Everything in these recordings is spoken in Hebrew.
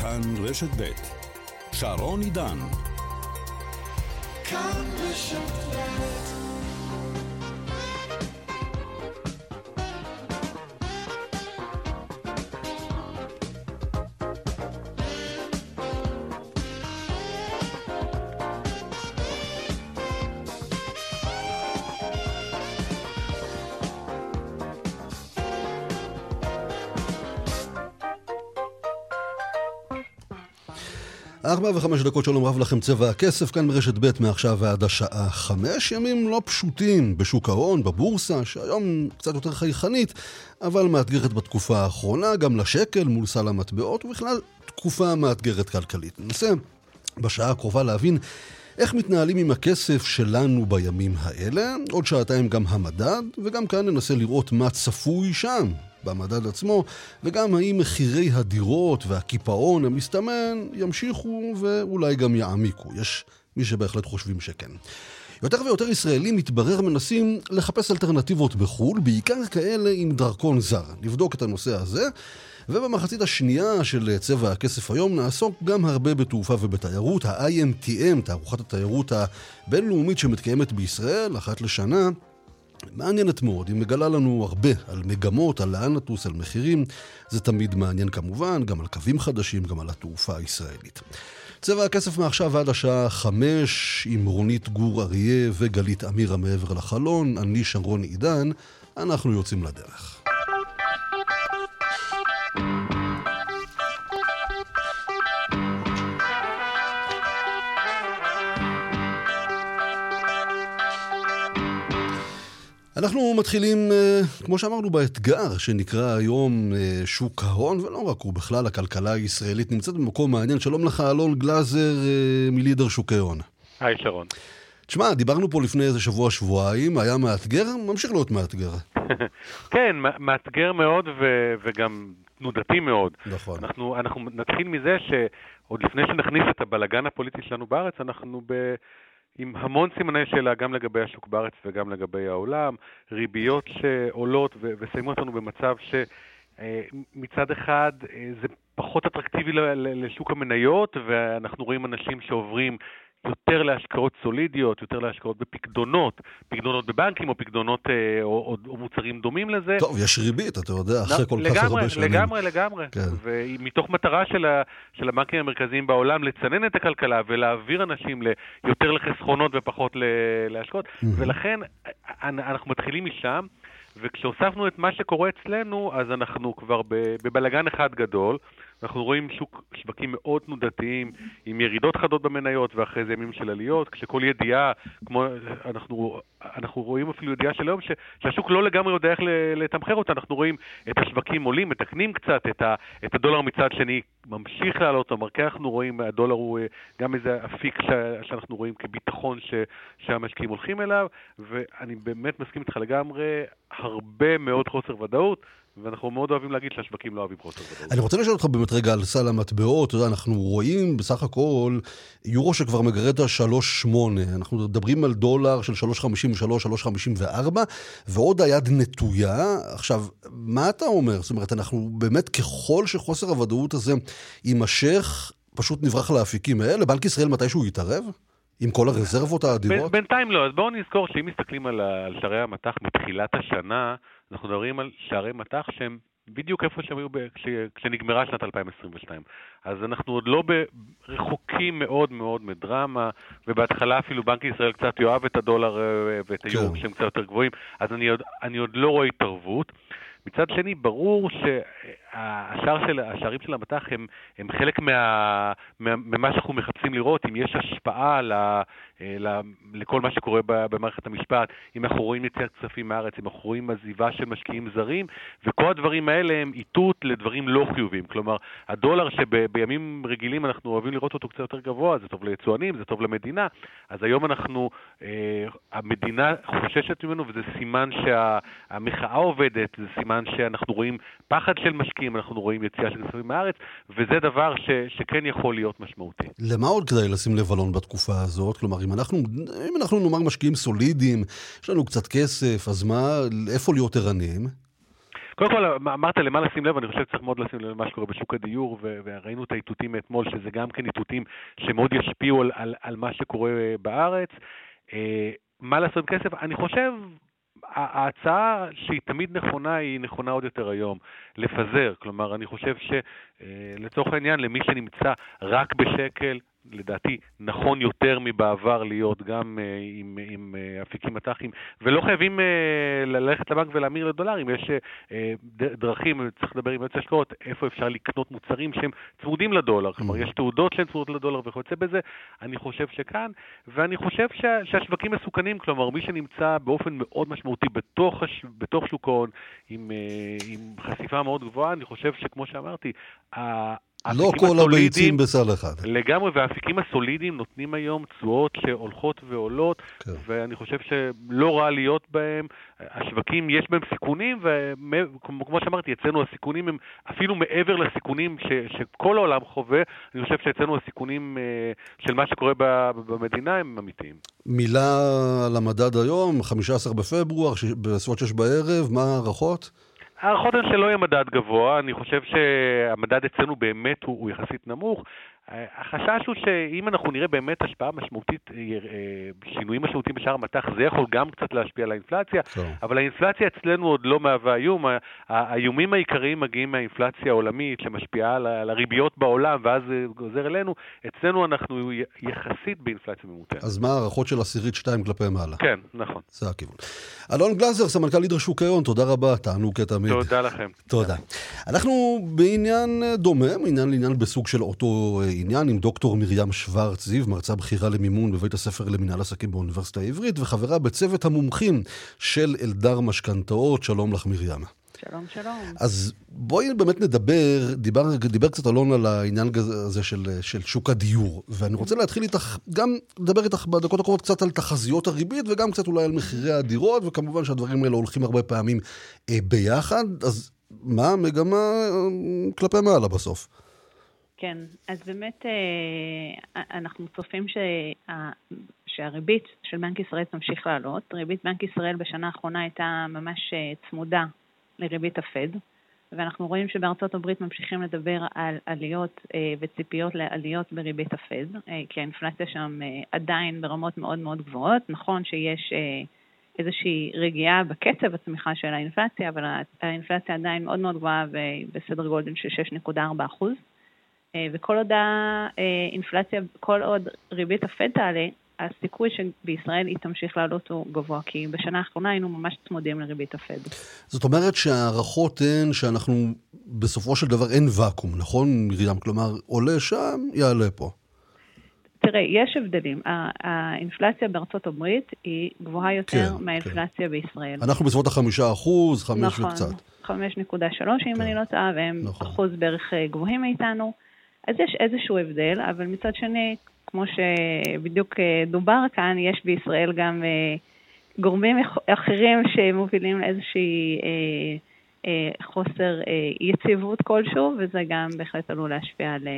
כאן רשת ב' שרון עידן. כאן רשת ב' ארבע וחמש דקות שלום רב לכם צבע הכסף, כאן ברשת ב' מעכשיו ועד השעה חמש. ימים לא פשוטים בשוק ההון, בבורסה, שהיום קצת יותר חייכנית, אבל מאתגרת בתקופה האחרונה, גם לשקל מול סל המטבעות, ובכלל תקופה מאתגרת כלכלית. ננסה בשעה הקרובה להבין איך מתנהלים עם הכסף שלנו בימים האלה. עוד שעתיים גם המדד, וגם כאן ננסה לראות מה צפוי שם, במדד עצמו, וגם האם מחירי הדירות והקיפאון המסתמן ימשיכו ואולי גם יעמיקו. יש מי שבהחלט חושבים שכן. יותר ויותר ישראלים, מתברר, מנסים לחפש אלטרנטיבות בחו"ל, בעיקר כאלה עם דרכון זר. נבדוק את הנושא הזה. ובמחצית השנייה של צבע הכסף היום נעסוק גם הרבה בתעופה ובתיירות. ה-IMTM, תערוכת התיירות הבינלאומית שמתקיימת בישראל, אחת לשנה, מעניינת מאוד, היא מגלה לנו הרבה על מגמות, על לאן לטוס, על מחירים. זה תמיד מעניין כמובן, גם על קווים חדשים, גם על התעופה הישראלית. צבע הכסף מעכשיו עד השעה חמש, עם רונית גור אריה וגלית אמירה מעבר לחלון, אני שרון עידן, אנחנו יוצאים לדרך. אנחנו מתחילים, אה, כמו שאמרנו, באתגר שנקרא היום אה, שוק ההון, ולא רק הוא, בכלל הכלכלה הישראלית נמצאת במקום מעניין. שלום לך, אלון גלאזר אה, מלידר שוק ההון. היי, שרון. תשמע, דיברנו פה לפני איזה שבוע-שבועיים, היה מאתגר, ממשיך להיות מאתגר. כן, מאתגר מאוד ו- וגם תנודתי מאוד. נכון. אנחנו, אנחנו נתחיל מזה שעוד לפני שנכניס את הבלגן הפוליטי שלנו בארץ, אנחנו ב... עם המון סימני שאלה גם לגבי השוק בארץ וגם לגבי העולם, ריביות שעולות ו- ושמים אותנו במצב שמצד אחד אה, זה פחות אטרקטיבי לשוק המניות, ואנחנו רואים אנשים שעוברים יותר להשקעות סולידיות, יותר להשקעות בפקדונות, פקדונות בבנקים או פקדונות אה, או, או, או מוצרים דומים לזה. טוב, יש ריבית, אתה יודע, אחרי כל לגמרי, כך הרבה שנים. לגמרי, לגמרי. כן. ומתוך מטרה של, ה, של הבנקים המרכזיים בעולם לצנן את הכלכלה ולהעביר אנשים יותר לחסכונות ופחות להשקעות, Mm-hmm. ולכן אנחנו מתחילים משם. וכשהוספנו את מה שקורה אצלנו, אז אנחנו כבר בבלגן אחד גדול. אנחנו רואים שוק, שווקים מאוד תנודתיים, עם ירידות חדות במניות ואחרי זה ימים של עליות, כשכל ידיעה, כמו אנחנו, אנחנו רואים אפילו ידיעה של היום, שהשוק לא לגמרי יודע איך לתמחר אותה, אנחנו רואים את השווקים עולים, מתקנים קצת, את, ה, את הדולר מצד שני ממשיך לעלות, כלומר, כי אנחנו רואים, הדולר הוא אה, גם איזה אפיק ש, שאנחנו רואים כביטחון ש, שהמשקיעים הולכים אליו, ואני באמת מסכים איתך לגמרי, הרבה מאוד חוסר ודאות. ואנחנו מאוד אוהבים להגיד שהשווקים לא אוהבים חוסר ודאות. אני רוצה לשאול אותך באמת רגע על סל המטבעות, אתה יודע, אנחנו רואים בסך הכל יורו שכבר מגרד על 3.8, אנחנו מדברים על דולר של 3.53, 3.54, ועוד היד נטויה. עכשיו, מה אתה אומר? זאת אומרת, אנחנו באמת, ככל שחוסר הוודאות הזה יימשך, פשוט נברח לאפיקים האלה? בנק ישראל מתישהו יתערב? עם כל הרזרבות האדירות? בינתיים לא, אז בואו נזכור שאם מסתכלים על, על שערי המטח מתחילת השנה, אנחנו מדברים על שערי מטח שהם בדיוק איפה שהם היו כש, כשנגמרה שנת 2022. אז אנחנו עוד לא רחוקים מאוד מאוד מדרמה, ובהתחלה אפילו בנק ישראל קצת יאהב את הדולר אה, ואת היורו כן. שהם קצת יותר גבוהים, אז אני עוד, אני עוד לא רואה התערבות. מצד שני, ברור שהשער של, השערים של המטח הם, הם חלק מה, מה, ממה שאנחנו מחפשים לראות, אם יש השפעה ל, ל, לכל מה שקורה במערכת המשפט, אם אנחנו רואים יציאת כספים מהארץ, אם אנחנו רואים עזיבה של משקיעים זרים, וכל הדברים האלה הם איתות לדברים לא חיוביים. כלומר, הדולר שבימים רגילים אנחנו אוהבים לראות אותו קצת יותר גבוה, זה טוב ליצואנים, זה טוב למדינה, אז היום אנחנו, אה, המדינה חוששת ממנו, וזה סימן שהמחאה עובדת, זה סימן שאנחנו רואים פחד של משקיעים, אנחנו רואים יציאה של כספים מהארץ, וזה דבר ש, שכן יכול להיות משמעותי. למה עוד כדאי לשים לב אלון בתקופה הזאת? כלומר, אם אנחנו, אם אנחנו נאמר משקיעים סולידיים, יש לנו קצת כסף, אז מה, איפה להיות ערניים? קודם כל, אמרת למה לשים לב, אני חושב שצריך מאוד לשים לב למה שקורה בשוק הדיור, וראינו את האיתותים מאתמול, שזה גם כן איתותים שמאוד ישפיעו על, על, על מה שקורה בארץ. מה לעשות עם כסף? אני חושב, ההצעה שהיא תמיד נכונה, היא נכונה עוד יותר היום. לפזר, כלומר, אני חושב שלצורך העניין, למי שנמצא רק בשקל, לדעתי נכון יותר מבעבר להיות גם uh, עם, עם אפיקים מט"חים, ולא חייבים uh, ללכת לבנק ולהמיר לדולרים, יש uh, דרכים, צריך לדבר עם יועצי השקעות, איפה אפשר לקנות מוצרים שהם צמודים לדולר, כלומר יש תעודות שהן צמודות לדולר וכיוצא בזה, אני חושב שכאן, ואני חושב שה, שהשווקים מסוכנים, כלומר מי שנמצא באופן מאוד משמעותי בתוך, הש, בתוך שוק ההון, עם, uh, עם חשיפה מאוד גבוהה, אני חושב שכמו שאמרתי, לא כל הביצים בסל אחד. לגמרי, והאפיקים הסולידיים נותנים היום תשואות שהולכות ועולות, כן. ואני חושב שלא רע להיות בהם. השווקים, יש בהם סיכונים, וכמו שאמרתי, אצלנו הסיכונים הם אפילו מעבר לסיכונים ש, שכל העולם חווה, אני חושב שאצלנו הסיכונים אה, של מה שקורה במדינה הם אמיתיים. מילה על המדד היום, 15 בפברואר, בסביבות 6 בערב, מה ההערכות? ההערכות הן שלא יהיה מדד גבוה, אני חושב שהמדד אצלנו באמת הוא, הוא יחסית נמוך. החשש הוא שאם אנחנו נראה באמת השפעה משמעותית, אה, אה, שינויים משמעותיים בשער המטח, זה יכול גם קצת להשפיע על האינפלציה, טוב. אבל האינפלציה אצלנו עוד לא מהווה איום. האיומים העיקריים מגיעים מהאינפלציה העולמית, שמשפיעה על הריביות בעולם, ואז זה גוזר אלינו. אצלנו אנחנו יחסית באינפלציה ממוצעת. אז מה ההערכות של עשירית שתיים כלפי מעלה? כן, נכון. זה הכיוון. אלון גלזר, סמנכ"ל לידר שוק ההון, תודה רבה, תענוג כתמיד. תודה לכם. תודה. אנחנו בעניין דומה, עניין לעניין בסוג של אותו עניין עם דוקטור מרים שוורץ זיו, מרצה בכירה למימון בבית הספר למנהל עסקים באוניברסיטה העברית, וחברה בצוות המומחים של אלדר משכנתאות. שלום לך מרים. שלום, שלום. אז בואי באמת נדבר, דיבר, דיבר קצת אלון על העניין הזה של, של שוק הדיור, ואני רוצה להתחיל איתך, גם לדבר איתך בדקות הקרובות קצת על תחזיות הריבית, וגם קצת אולי על מחירי הדירות, וכמובן שהדברים האלה הולכים הרבה פעמים אה, ביחד, אז מה המגמה אה, כלפי מעלה בסוף? כן, אז באמת אה, אנחנו צופים שה... שהריבית של בנק ישראל תמשיך לעלות. ריבית בנק ישראל בשנה האחרונה הייתה ממש אה, צמודה לריבית הפד, ואנחנו רואים שבארצות הברית ממשיכים לדבר על עליות וציפיות לעליות בריבית הפד, כי האינפלציה שם עדיין ברמות מאוד מאוד גבוהות. נכון שיש איזושהי רגיעה בקצב הצמיחה של האינפלציה, אבל האינפלציה עדיין מאוד מאוד גבוהה ובסדר גודל של 6.4 אחוז. אה, וכל עוד האינפלציה, כל עוד ריבית הפד תעלה, הסיכוי שבישראל היא תמשיך לעלות הוא גבוה, כי בשנה האחרונה היינו ממש צמודים לריבית הפד. זאת אומרת שההערכות הן שאנחנו, בסופו של דבר אין ואקום, נכון? כלומר, עולה שם, יעלה פה. תראה, יש הבדלים. האינפלציה בארצות הברית היא גבוהה יותר כן, מהאינפלציה כן. בישראל. אנחנו בסביבות החמישה אחוז, חמש נכון, וקצת. נכון, 5.3 אם כן. אני לא טועה, והם נכון. אחוז בערך אה, גבוהים מאיתנו. אז יש איזשהו הבדל, אבל מצד שני, כמו שבדיוק אה, דובר כאן, יש בישראל גם אה, גורמים אחרים שמובילים לאיזושהי חוסר אה, יציבות כלשהו, וזה גם בהחלט עלול להשפיע על אה,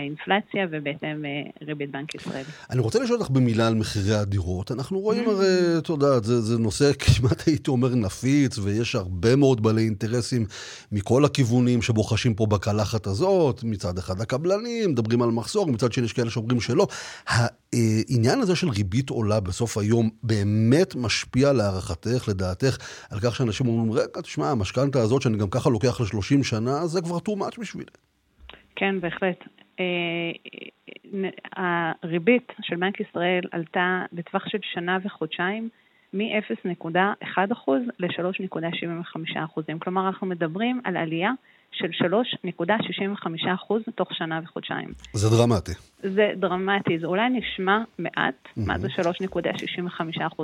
האינפלציה ובהתאם ריבית בנק ישראל. אני רוצה לשאול אותך במילה על מחירי הדירות. אנחנו רואים הרי, את יודעת, זה, זה נושא כמעט הייתי אומר נפיץ, ויש הרבה מאוד בעלי אינטרסים מכל הכיוונים שבוחשים פה בקלחת הזאת. מצד אחד הקבלנים, מדברים על מחסור, מצד שני יש כאלה שאומרים שלא. העניין הזה של ריבית עולה בסוף היום באמת משפיע להערכתך, לדעתך, על כך שאנשים אומרים, רגע, תשמע, המשכנתה הזאת שאני גם ככה לוקח ל-30 שנה, זה כבר too much בשבילי. כן, בהחלט. אה, הריבית של בנק ישראל עלתה בטווח של שנה וחודשיים מ-0.1% ל-3.75%. כלומר, אנחנו מדברים על עלייה של 3.65% תוך שנה וחודשיים. זה דרמטי. זה דרמטי, זה אולי נשמע מעט, mm-hmm. מה זה 3.65%,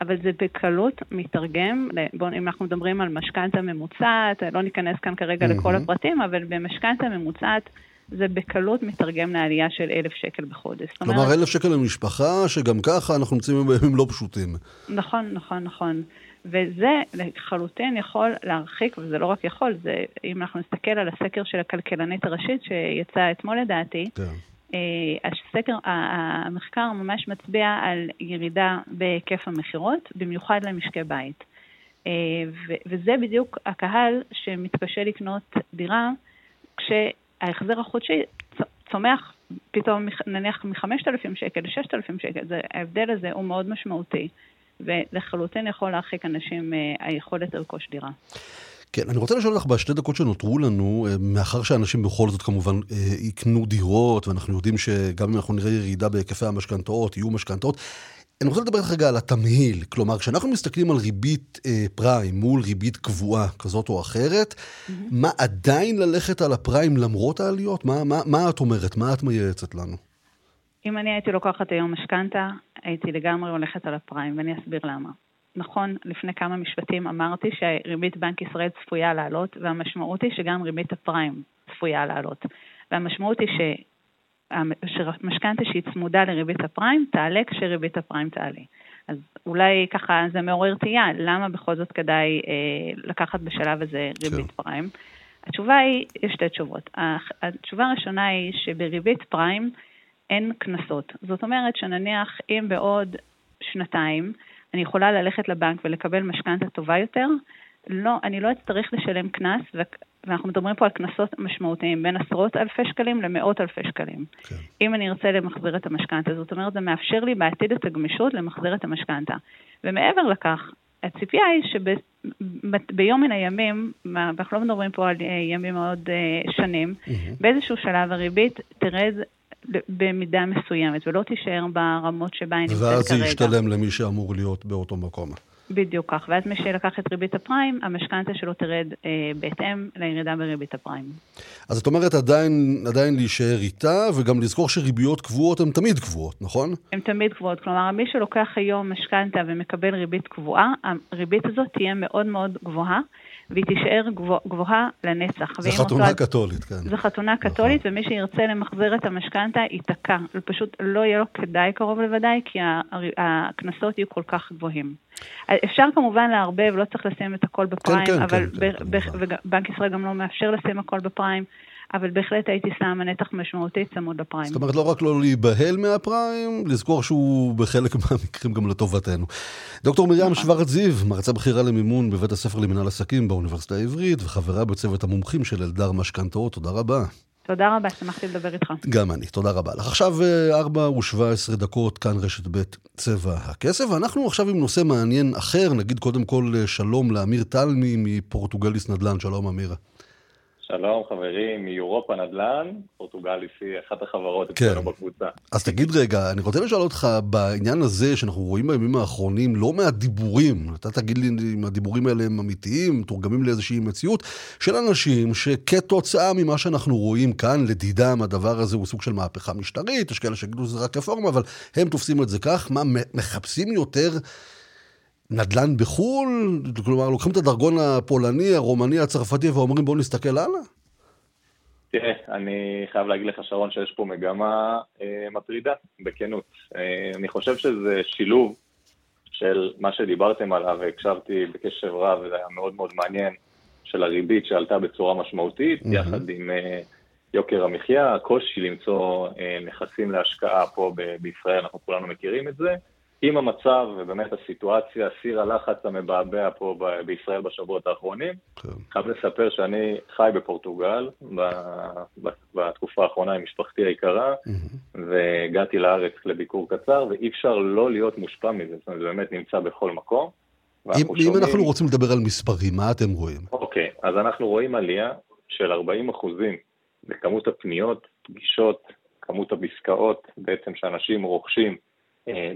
אבל זה בקלות מתרגם, בואו, אם אנחנו מדברים על משכנתה ממוצעת, לא ניכנס כאן כרגע mm-hmm. לכל הפרטים, אבל במשכנתה ממוצעת זה בקלות מתרגם לעלייה של אלף שקל בחודש. כלומר, אלף שקל למשפחה, שגם ככה אנחנו נמצאים בימים לא פשוטים. נכון, נכון, נכון. וזה לחלוטין יכול להרחיק, וזה לא רק יכול, זה, אם אנחנו נסתכל על הסקר של הכלכלנית הראשית שיצא אתמול לדעתי, כן. אה, הסקר, המחקר ממש מצביע על ירידה בהיקף המכירות, במיוחד למשקי בית. וזה בדיוק הקהל שמתקשה לקנות דירה, כשההחזר החודשי צומח פתאום נניח מ-5,000 שקל ל-6,000 שקל, זה, ההבדל הזה הוא מאוד משמעותי, ולחלוטין יכול להרחיק אנשים מהיכולת לרכוש דירה. כן, אני רוצה לשאול אותך בשתי דקות שנותרו לנו, אה, מאחר שאנשים בכל זאת כמובן אה, יקנו דירות, ואנחנו יודעים שגם אם אנחנו נראה ירידה בהיקפי המשכנתאות, יהיו משכנתאות, אני רוצה לדבר רגע על התמהיל, כלומר, כשאנחנו מסתכלים על ריבית אה, פריים מול ריבית קבועה כזאת או אחרת, mm-hmm. מה עדיין ללכת על הפריים למרות העליות? מה, מה, מה את אומרת? מה את מייעצת לנו? אם אני הייתי לוקחת היום משכנתה, הייתי לגמרי הולכת על הפריים, ואני אסביר למה. נכון, לפני כמה משפטים אמרתי שריבית בנק ישראל צפויה לעלות, והמשמעות היא שגם ריבית הפריים צפויה לעלות. והמשמעות היא. שמשכנתה שהיא צמודה לריבית הפריים תעלה כשריבית הפריים תעלה. אז אולי ככה זה מעורר תהייה, למה בכל זאת כדאי אה, לקחת בשלב הזה ריבית כן. פריים? התשובה היא, יש שתי תשובות. התשובה הראשונה היא שבריבית פריים אין קנסות. זאת אומרת שנניח אם בעוד שנתיים אני יכולה ללכת לבנק ולקבל משכנתה טובה יותר, לא, אני לא אצטרך לשלם קנס, ואנחנו מדברים פה על קנסות משמעותיים, בין עשרות אלפי שקלים למאות אלפי שקלים. כן. אם אני ארצה למחזר את המשכנתה, זאת אומרת, זה מאפשר לי בעתיד את הגמישות למחזר את המשכנתה. ומעבר לכך, הציפייה היא שביום מן הימים, ואנחנו לא מדברים פה על אה, ימים מאוד אה, שנים, mm-hmm. באיזשהו שלב הריבית תרד במידה מסוימת, ולא תישאר ברמות שבה היא נמצאת כרגע. ואז זה ישתלם למי שאמור להיות באותו מקום. בדיוק כך, ואז מי שלקח את ריבית הפריים, המשכנתה שלו תרד אה, בהתאם לירידה בריבית הפריים. אז את אומרת עדיין, עדיין להישאר איתה, וגם לזכור שריביות קבועות הן תמיד קבועות, נכון? הן תמיד קבועות, כלומר מי שלוקח היום משכנתה ומקבל ריבית קבועה, הריבית הזאת תהיה מאוד מאוד גבוהה. והיא תישאר גבוה, גבוהה לנצח. זה חתונה אותו... קתולית, כן. זו חתונה נכון. קתולית, ומי שירצה למחזר את המשכנתה ייתקע. פשוט לא יהיה לו כדאי קרוב לוודאי, כי הקנסות יהיו כל כך גבוהים. אפשר כמובן לערבב, לא צריך לשים את הכל בפריים, כן, כן, אבל כן, כן, ובנק ישראל גם לא מאפשר לשים הכל בפריים. אבל בהחלט הייתי שמה נתח משמעותי צמוד לפריים. זאת אומרת, לא רק לא להיבהל מהפריים, לזכור שהוא בחלק מהמקרים גם לטובתנו. דוקטור מרים נכון. שוורץ זיו, מרצה בכירה למימון בבית הספר למנהל עסקים באוניברסיטה העברית, וחברה בצוות המומחים של אלדר משכנתאות, תודה רבה. תודה רבה, שמחתי לדבר איתך. גם אני, תודה רבה לך. עכשיו 4 אה, ו-17 דקות, כאן רשת ב' צבע הכסף, ואנחנו עכשיו עם נושא מעניין אחר, נגיד קודם כל אה, שלום לאמיר טלמי מפורטוגליס נדל"ן, שלום אמירה. שלום חברים, מאירופה נדל"ן, פורטוגליס היא אחת החברות כן. אצלנו בקבוצה. אז תגיד רגע, אני רוצה לשאול אותך בעניין הזה שאנחנו רואים בימים האחרונים לא מעט דיבורים, אתה תגיד לי אם הדיבורים האלה הם אמיתיים, מתורגמים לאיזושהי מציאות, של אנשים שכתוצאה ממה שאנחנו רואים כאן, לדידם הדבר הזה הוא סוג של מהפכה משטרית, יש כאלה שיגידו שזה רק רפורמה, אבל הם תופסים את זה כך, מה, מחפשים יותר... נדל"ן בחו"ל? כלומר, לוקחים את הדרגון הפולני, הרומני, הצרפתי ואומרים בואו נסתכל הלאה? תראה, אני חייב להגיד לך, שרון, שיש פה מגמה אה, מטרידה, בכנות. אה, אני חושב שזה שילוב של מה שדיברתם עליו, והקשבתי בקשב רב, וזה היה מאוד מאוד מעניין, של הריבית שעלתה בצורה משמעותית, mm-hmm. יחד עם אה, יוקר המחיה, הקושי למצוא אה, נכסים להשקעה פה ב- בישראל, אנחנו כולנו מכירים את זה. עם המצב ובאמת הסיטואציה, סיר הלחץ המבעבע פה ב- בישראל בשבועות האחרונים, כן. חייב לספר שאני חי בפורטוגל ב- ב- בתקופה האחרונה עם משפחתי היקרה, mm-hmm. והגעתי לארץ לביקור קצר, ואי אפשר לא להיות מושפע מזה, זאת אומרת, זה באמת נמצא בכל מקום. אם, שומעים... אם אנחנו רוצים לדבר על מספרים, מה אתם רואים? אוקיי, אז אנחנו רואים עלייה של 40 אחוזים בכמות הפניות, פגישות, כמות העסקאות בעצם שאנשים רוכשים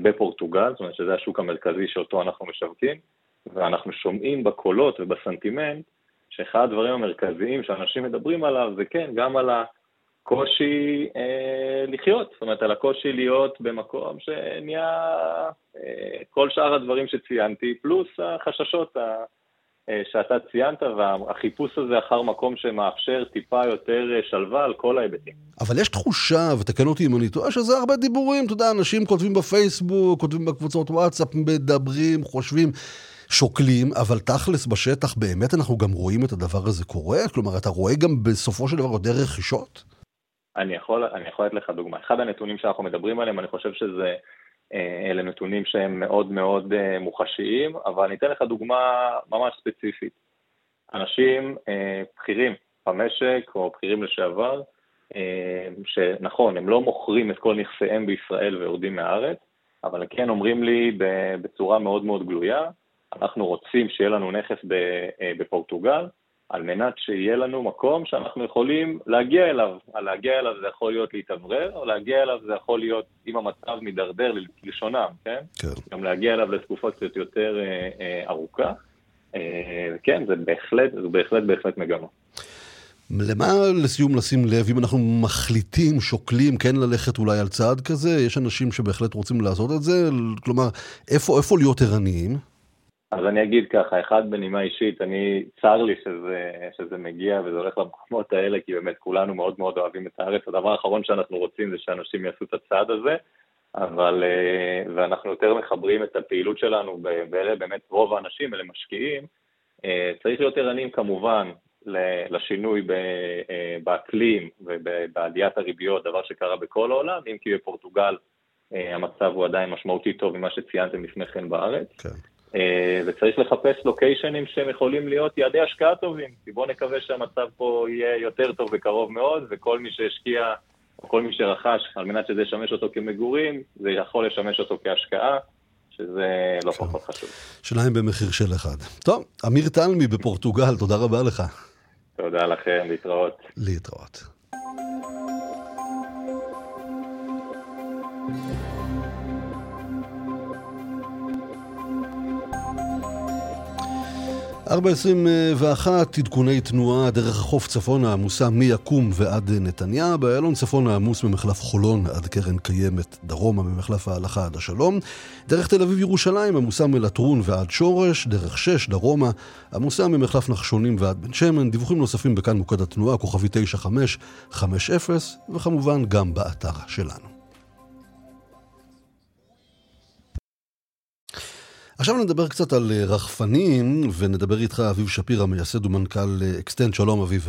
בפורטוגל, זאת אומרת שזה השוק המרכזי שאותו אנחנו משווקים, ואנחנו שומעים בקולות ובסנטימנט שאחד הדברים המרכזיים שאנשים מדברים עליו זה כן, גם על הקושי אה, לחיות, זאת אומרת על הקושי להיות במקום שנהיה אה, כל שאר הדברים שציינתי, פלוס החששות אה, שאתה ציינת, והחיפוש הזה אחר מקום שמאפשר טיפה יותר אה, שלווה על כל ההיבטים. אבל יש תחושה, ותקן אותי אם אני טועה, שזה הרבה דיבורים, אתה יודע, אנשים כותבים בפייסבוק, כותבים בקבוצות וואטסאפ, מדברים, חושבים, שוקלים, אבל תכלס בשטח באמת אנחנו גם רואים את הדבר הזה קורה? כלומר, אתה רואה גם בסופו של דבר יותר רכישות? אני יכול, אני יכול לתת לך דוגמה. אחד הנתונים שאנחנו מדברים עליהם, אני חושב שזה אלה נתונים שהם מאוד מאוד מוחשיים, אבל אני אתן לך דוגמה ממש ספציפית. אנשים בכירים במשק או בכירים לשעבר, שנכון, הם לא מוכרים את כל נכסיהם בישראל ויורדים מהארץ, אבל כן אומרים לי בצורה מאוד מאוד גלויה, אנחנו רוצים שיהיה לנו נכס בפורטוגל, על מנת שיהיה לנו מקום שאנחנו יכולים להגיע אליו. להגיע אליו זה יכול להיות להתאוורר, או להגיע אליו זה יכול להיות, אם המצב מידרדר ללשונם, כן? כן. גם להגיע אליו לתקופות קצת יותר אה, אה, ארוכה. אה, כן, זה בהחלט, זה בהחלט בהחלט מגמה. למה לסיום לשים לב, אם אנחנו מחליטים, שוקלים, כן ללכת אולי על צעד כזה, יש אנשים שבהחלט רוצים לעשות את זה, כלומר, איפה, איפה להיות ערניים? אז אני אגיד ככה, אחד בנימה אישית, אני, צר לי שזה, שזה מגיע וזה הולך למקומות האלה, כי באמת כולנו מאוד מאוד אוהבים את הארץ. הדבר האחרון שאנחנו רוצים זה שאנשים יעשו את הצעד הזה, אבל, אה, ואנחנו יותר מחברים את הפעילות שלנו, ואלה באמת רוב האנשים, אלה משקיעים. אה, צריך להיות ערניים כמובן לשינוי אה, באקלים ובעליית הריביות, דבר שקרה בכל העולם, אם כי בפורטוגל המצב הוא עדיין משמעותי טוב ממה שציינתם לפני כן בארץ. כן. אה, וצריך לחפש לוקיישנים שהם יכולים להיות יעדי השקעה טובים, כי בואו נקווה שהמצב פה יהיה יותר טוב בקרוב מאוד, וכל מי שהשקיע, או כל מי שרכש, על מנת שזה ישמש אותו כמגורים, זה יכול לשמש אותו כהשקעה. שזה לא כן. פחות חשוב. שניים במחיר של אחד. טוב, אמיר תלמי בפורטוגל, תודה רבה לך. תודה לכם, להתראות. להתראות. 4.21 עדכוני תנועה דרך החוף צפונה עמוסה מיקום ועד נתניה, באיילון צפונה עמוס ממחלף חולון עד קרן קיימת, דרומה ממחלף ההלכה עד השלום, דרך תל אביב ירושלים עמוסה מלטרון ועד שורש, דרך 6 דרומה עמוסה ממחלף נחשונים ועד בן שמן, דיווחים נוספים בכאן מוקד התנועה, כוכבי 9550 וכמובן גם באתר שלנו. עכשיו נדבר קצת על אה, רחפנים, ונדבר איתך אביב שפירא, מייסד ומנכ"ל אקסטנד. אה, שלום אביב.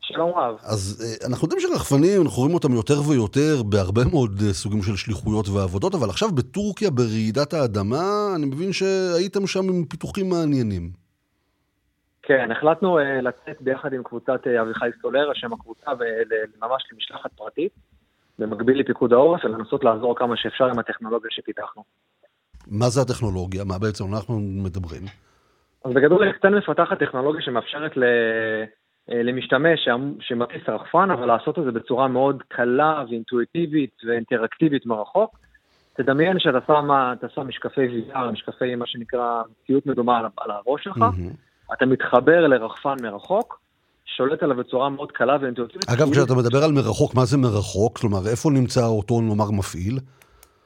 שלום רב. אז אה, אנחנו יודעים שרחפנים, אנחנו רואים אותם יותר ויותר בהרבה מאוד סוגים של שליחויות ועבודות, אבל עכשיו בטורקיה, ברעידת האדמה, אני מבין שהייתם שם עם פיתוחים מעניינים. כן, החלטנו לצאת ביחד עם קבוצת אביחי סולר, השם הקבוצה, ממש למשלחת פרטית, במקביל לפיקוד העורף, ולנסות לעזור כמה שאפשר עם הטכנולוגיה שפיתחנו. מה זה הטכנולוגיה? מה בעצם אנחנו מדברים? אז בגדול אקסטן מפתחת טכנולוגיה שמאפשרת ל... אה, למשתמש שמטיס רחפן, אבל לעשות את זה בצורה מאוד קלה ואינטואיטיבית ואינטראקטיבית מרחוק. תדמיין שאתה שם, שם משקפי VR, משקפי מה שנקרא ציוט מדומה על הראש שלך, mm-hmm. אתה מתחבר לרחפן מרחוק, שולט עליו בצורה מאוד קלה ואינטואיטיבית. אגב, כשאתה מדבר על מרחוק, מה זה מרחוק? כלומר, איפה נמצא אותו, נאמר, מפעיל?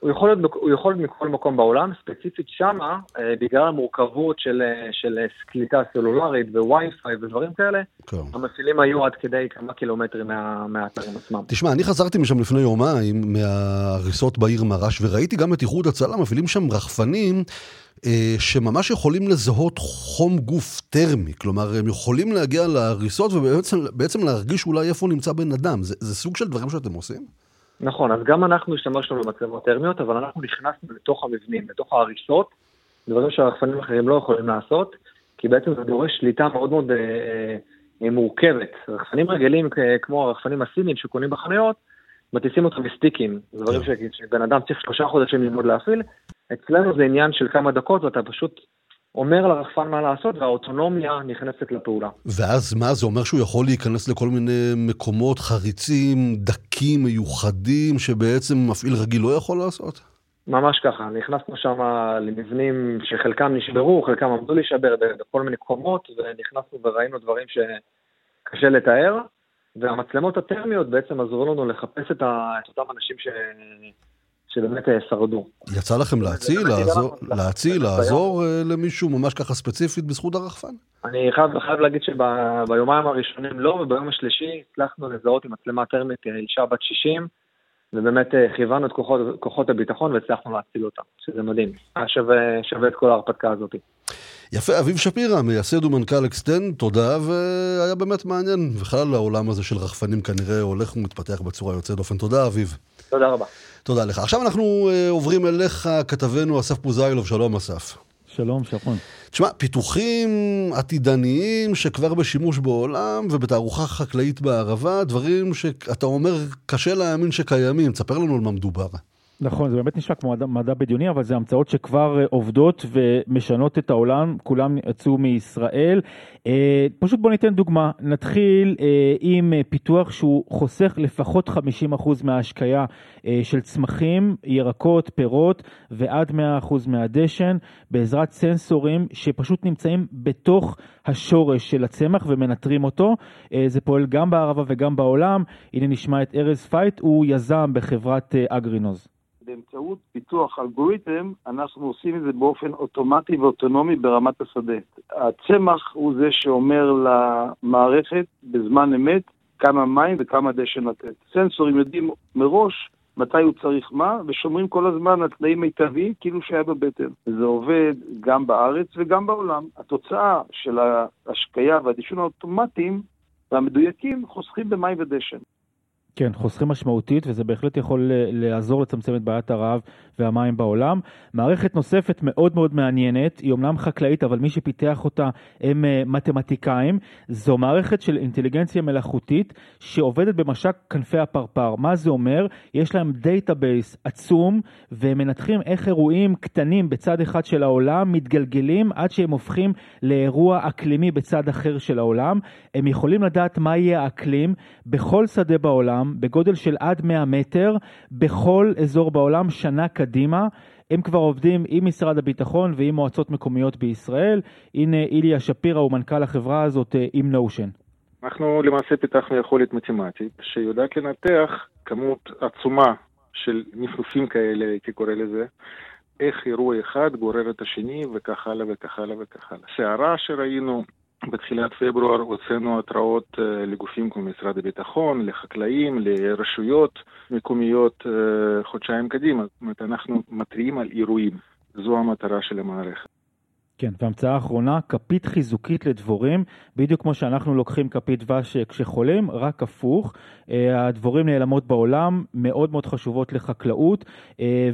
הוא יכול להיות, הוא יכול להיות מכל מקום בעולם, ספציפית שמה, אה, בגלל המורכבות של, אה, של קליטה סלולרית ווי-פיי ודברים כאלה, כן. המפעילים היו עד כדי כמה קילומטרים מה, מהאתרים עצמם. תשמע, אני חזרתי משם לפני יומיים, מההריסות בעיר מרש, וראיתי גם את איחוד הצלה, מפעילים שם רחפנים. אה, שממש יכולים לזהות חום גוף טרמי, כלומר הם יכולים להגיע להריסות ובעצם להרגיש אולי איפה נמצא בן אדם, זה, זה סוג של דברים שאתם עושים? נכון, אז גם אנחנו השתמשנו במצלמות טרמיות, אבל אנחנו נכנסנו לתוך המבנים, לתוך ההריסות, דברים שהרחפנים אחרים לא יכולים לעשות, כי בעצם זה דורש שליטה מאוד מאוד אה, אה, מורכבת. רחפנים רגילים כמו הרחפנים הסינים שקונים בחנויות, מטיסים אותם בסטיקים, דברים כן. שבן אדם צריך שלושה חודשים ללמוד להפעיל. אצלנו זה עניין של כמה דקות ואתה פשוט אומר לרחפן מה לעשות, והאוטונומיה נכנסת לפעולה. ואז מה, זה אומר שהוא יכול להיכנס לכל מיני מקומות חריצים, דקים, מיוחדים, שבעצם מפעיל רגיל לא יכול לעשות? ממש ככה, נכנסנו שם למבנים שחלקם נשברו, חלקם עמדו להישבר בכל מיני קומות, ונכנסנו וראינו דברים שקשה לתאר, והמצלמות הטרמיות בעצם עזרו לנו לחפש את, אותם אנשים ש... שבאמת אה, שרדו. יצא לכם להציל, לעזור, להציל, לעזור אה, למישהו ממש ככה ספציפית בזכות הרחפן? אני חייב, חייב להגיד שביומיים הראשונים לא, וביום השלישי הצלחנו לזהות עם מצלמה טרמית אה, אישה בת 60, ובאמת כיוונו את כוחות, כוחות הביטחון והצלחנו להציל אותה, שזה מדהים. היה שווה, שווה את כל ההרפתקה הזאת. יפה, אביב שפירא, מייסד ומנכ"ל אקסטנד, תודה, והיה באמת מעניין. בכלל העולם הזה של רחפנים כנראה הולך ומתפתח בצורה יוצאת דופן. תודה, אביב. תודה רבה. תודה לך. עכשיו אנחנו אה, עוברים אליך, כתבנו אסף פוזיילוב, שלום אסף. שלום, שרון. תשמע, פיתוחים עתידניים שכבר בשימוש בעולם ובתערוכה חקלאית בערבה, דברים שאתה אומר קשה להאמין שקיימים, תספר לנו על מה מדובר. נכון, זה באמת נשמע כמו מדע, בדיוני, אבל זה המצאות שכבר אה, עובדות ומשנות את העולם, כולם יצאו מישראל. אה, פשוט בוא ניתן דוגמה, נתחיל אה, עם פיתוח שהוא חוסך לפחות 50% מההשקיה של צמחים, ירקות, פירות ועד 100% מהדשן, בעזרת סנסורים שפשוט נמצאים בתוך השורש של הצמח ומנטרים אותו. זה פועל גם בערבה וגם בעולם. הנה נשמע את ארז פייט, הוא יזם בחברת אגרינוז. באמצעות פיתוח אלגוריתם, אנחנו עושים את זה באופן אוטומטי ואוטונומי ברמת השדה. הצמח הוא זה שאומר למערכת בזמן אמת כמה מים וכמה דשן לתת. סנסורים יודעים מראש מתי הוא צריך מה, ושומרים כל הזמן על תנאים מיטביים כאילו שהיה בבטן. זה עובד גם בארץ וגם בעולם. התוצאה של ההשקיה והדישון האוטומטיים והמדויקים חוסכים במים ודשן. כן, חוסכים משמעותית, וזה בהחלט יכול לעזור לצמצם את בעיית הרעב והמים בעולם. מערכת נוספת מאוד מאוד מעניינת, היא אומנם חקלאית, אבל מי שפיתח אותה הם אה, מתמטיקאים. זו מערכת של אינטליגנציה מלאכותית שעובדת במשק כנפי הפרפר. מה זה אומר? יש להם database עצום, והם מנתחים איך אירועים קטנים בצד אחד של העולם מתגלגלים עד שהם הופכים לאירוע אקלימי בצד אחר של העולם. הם יכולים לדעת מה יהיה האקלים בכל שדה בעולם. בעולם, בגודל של עד 100 מטר, בכל אזור בעולם, שנה קדימה. הם כבר עובדים עם משרד הביטחון ועם מועצות מקומיות בישראל. הנה איליה שפירא הוא מנכ"ל החברה הזאת אה, עם נושן. אנחנו למעשה פיתחנו יכולת מתמטית שיודעת לנתח כמות עצומה של נפנופים כאלה, הייתי קורא לזה, איך אירוע אחד גורר את השני וכך הלאה וכך הלאה וכך הלאה. סערה שראינו בתחילת פברואר הוצאנו התראות אה, לגופים כמו משרד הביטחון, לחקלאים, לרשויות מקומיות אה, חודשיים קדימה. זאת אומרת, אנחנו מתריעים על אירועים. זו המטרה של המערכת. כן, והמצאה אחרונה, כפית חיזוקית לדבורים, בדיוק כמו שאנחנו לוקחים כפית דבש כשחולים, רק הפוך. אה, הדבורים נעלמות בעולם, מאוד מאוד חשובות לחקלאות,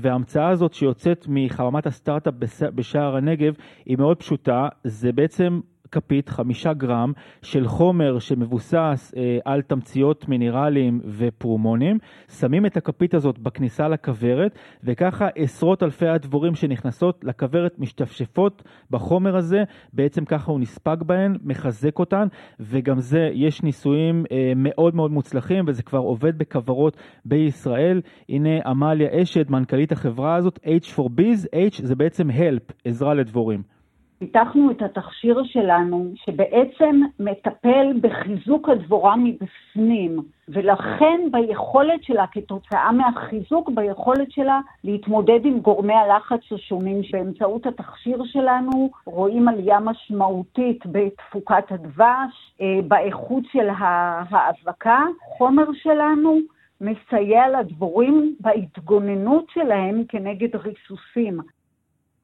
וההמצאה הזאת שיוצאת מחממת הסטארט-אפ בשער הנגב היא מאוד פשוטה, זה בעצם כפית, חמישה גרם, של חומר שמבוסס אה, על תמציות מינרליים ופרומונים, שמים את הכפית הזאת בכניסה לכוורת, וככה עשרות אלפי הדבורים שנכנסות לכוורת משתפשפות בחומר הזה, בעצם ככה הוא נספג בהן, מחזק אותן, וגם זה, יש ניסויים אה, מאוד מאוד מוצלחים, וזה כבר עובד בכוורות בישראל. הנה עמליה אשד, מנכ"לית החברה הזאת, H4Biz, H זה בעצם help, עזרה לדבורים. פיתחנו את התכשיר שלנו, שבעצם מטפל בחיזוק הדבורה מבפנים, ולכן ביכולת שלה, כתוצאה מהחיזוק, ביכולת שלה להתמודד עם גורמי הלחץ השונים, שבאמצעות התכשיר שלנו רואים עלייה משמעותית בתפוקת הדבש, אה, באיכות של ההאבקה. חומר שלנו מסייע לדבורים בהתגוננות שלהם כנגד ריסוסים.